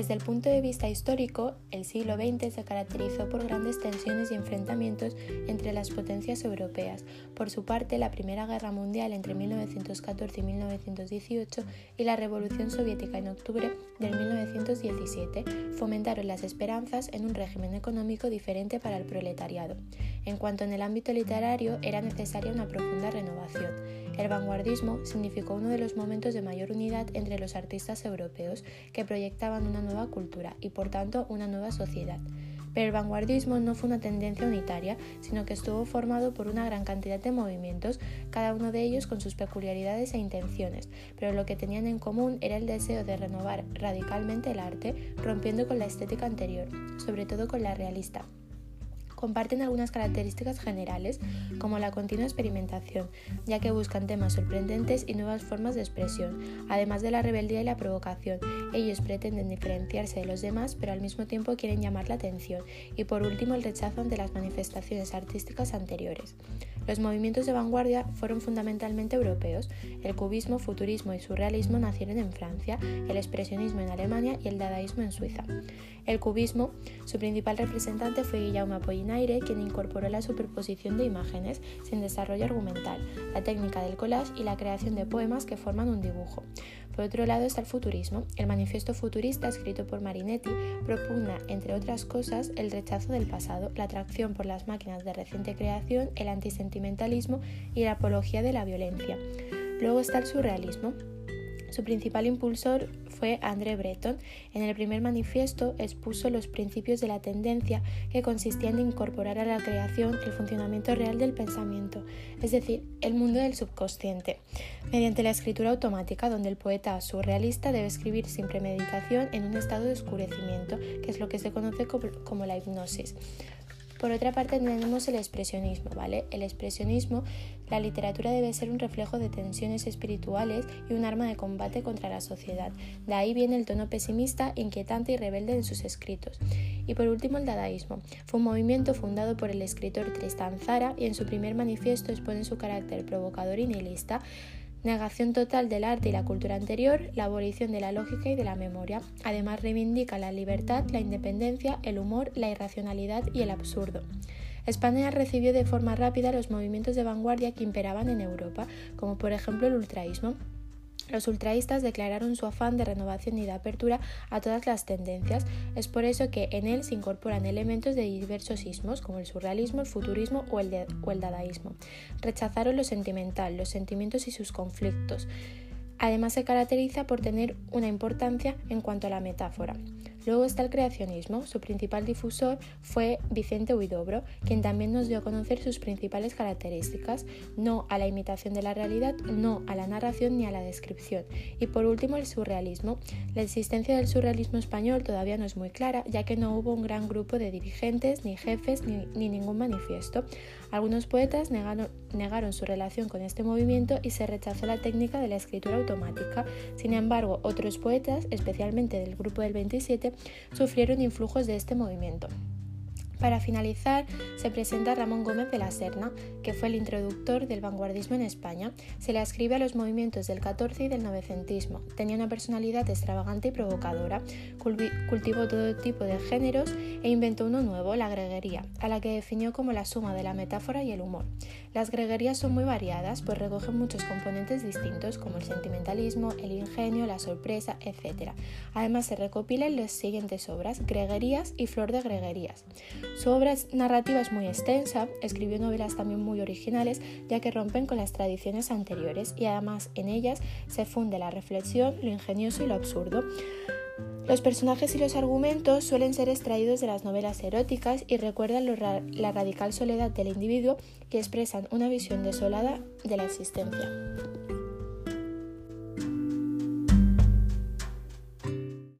Desde el punto de vista histórico, el siglo XX se caracterizó por grandes tensiones y enfrentamientos entre las potencias europeas. Por su parte, la Primera Guerra Mundial entre 1914 y 1918 y la Revolución Soviética en octubre de 1917 fomentaron las esperanzas en un régimen económico diferente para el proletariado. En cuanto en el ámbito literario, era necesaria una profunda renovación. El vanguardismo significó uno de los momentos de mayor unidad entre los artistas europeos que proyectaban una cultura y por tanto una nueva sociedad. Pero el vanguardismo no fue una tendencia unitaria, sino que estuvo formado por una gran cantidad de movimientos, cada uno de ellos con sus peculiaridades e intenciones, pero lo que tenían en común era el deseo de renovar radicalmente el arte, rompiendo con la estética anterior, sobre todo con la realista comparten algunas características generales, como la continua experimentación, ya que buscan temas sorprendentes y nuevas formas de expresión, además de la rebeldía y la provocación. Ellos pretenden diferenciarse de los demás, pero al mismo tiempo quieren llamar la atención, y por último el rechazo ante las manifestaciones artísticas anteriores. Los movimientos de vanguardia fueron fundamentalmente europeos. El cubismo, futurismo y surrealismo nacieron en Francia, el expresionismo en Alemania y el dadaísmo en Suiza. El cubismo, su principal representante fue Guillaume Apollinaire, quien incorporó la superposición de imágenes sin desarrollo argumental, la técnica del collage y la creación de poemas que forman un dibujo. Por otro lado está el futurismo. El manifiesto futurista, escrito por Marinetti, propugna, entre otras cosas, el rechazo del pasado, la atracción por las máquinas de reciente creación, el antisentimentalismo y la apología de la violencia. Luego está el surrealismo. Su principal impulsor fue André Breton. En el primer manifiesto expuso los principios de la tendencia que consistían en incorporar a la creación el funcionamiento real del pensamiento, es decir, el mundo del subconsciente, mediante la escritura automática donde el poeta surrealista debe escribir sin premeditación en un estado de oscurecimiento, que es lo que se conoce como la hipnosis. Por otra parte tenemos el expresionismo, ¿vale? El expresionismo, la literatura debe ser un reflejo de tensiones espirituales y un arma de combate contra la sociedad. De ahí viene el tono pesimista, inquietante y rebelde en sus escritos. Y por último el dadaísmo. Fue un movimiento fundado por el escritor Tristan Zara y en su primer manifiesto expone su carácter provocador y nihilista negación total del arte y la cultura anterior, la abolición de la lógica y de la memoria. Además reivindica la libertad, la independencia, el humor, la irracionalidad y el absurdo. España recibió de forma rápida los movimientos de vanguardia que imperaban en Europa, como por ejemplo el ultraísmo. Los ultraístas declararon su afán de renovación y de apertura a todas las tendencias. Es por eso que en él se incorporan elementos de diversos ismos, como el surrealismo, el futurismo o el, dadaísmo. Rechazaron lo sentimental, los sentimientos y sus conflictos. Además se caracteriza por tener una importancia en cuanto a la metáfora. Luego está el creacionismo. Su principal difusor fue Vicente Huidobro, quien también nos dio a conocer sus principales características, no a la imitación de la realidad, no a la narración ni a la descripción. Y por último, el surrealismo. La existencia del surrealismo español todavía no es muy clara, ya que no hubo un gran grupo de dirigentes, ni jefes, ni, ningún manifiesto. Algunos poetas negaron, negaron su relación con este movimiento y se rechazó la técnica de la escritura automática. Sin embargo, otros poetas, especialmente del grupo del 27, sufrieron influjos de este movimiento. Para finalizar, se presenta Ramón Gómez de la Serna, que fue el introductor del vanguardismo en España. Se le ascribe a los movimientos del 14 y del novecentismo. Tenía una personalidad extravagante y provocadora, cultivó todo tipo de géneros e inventó uno nuevo, la greguería, a la que definió como la suma de la metáfora y el humor. Las greguerías son muy variadas, pues recogen muchos componentes distintos como el sentimentalismo, el ingenio, la sorpresa, etc. Además se recopilan las siguientes obras, Greguerías y Flor de Greguerías. Su obra narrativa es muy extensa, escribió novelas también muy originales, ya que rompen con las tradiciones anteriores y además en ellas se funde la reflexión, lo ingenioso y lo absurdo. Los personajes y los argumentos suelen ser extraídos de las novelas eróticas y recuerdan la radical soledad del individuo que expresan una visión desolada de la existencia.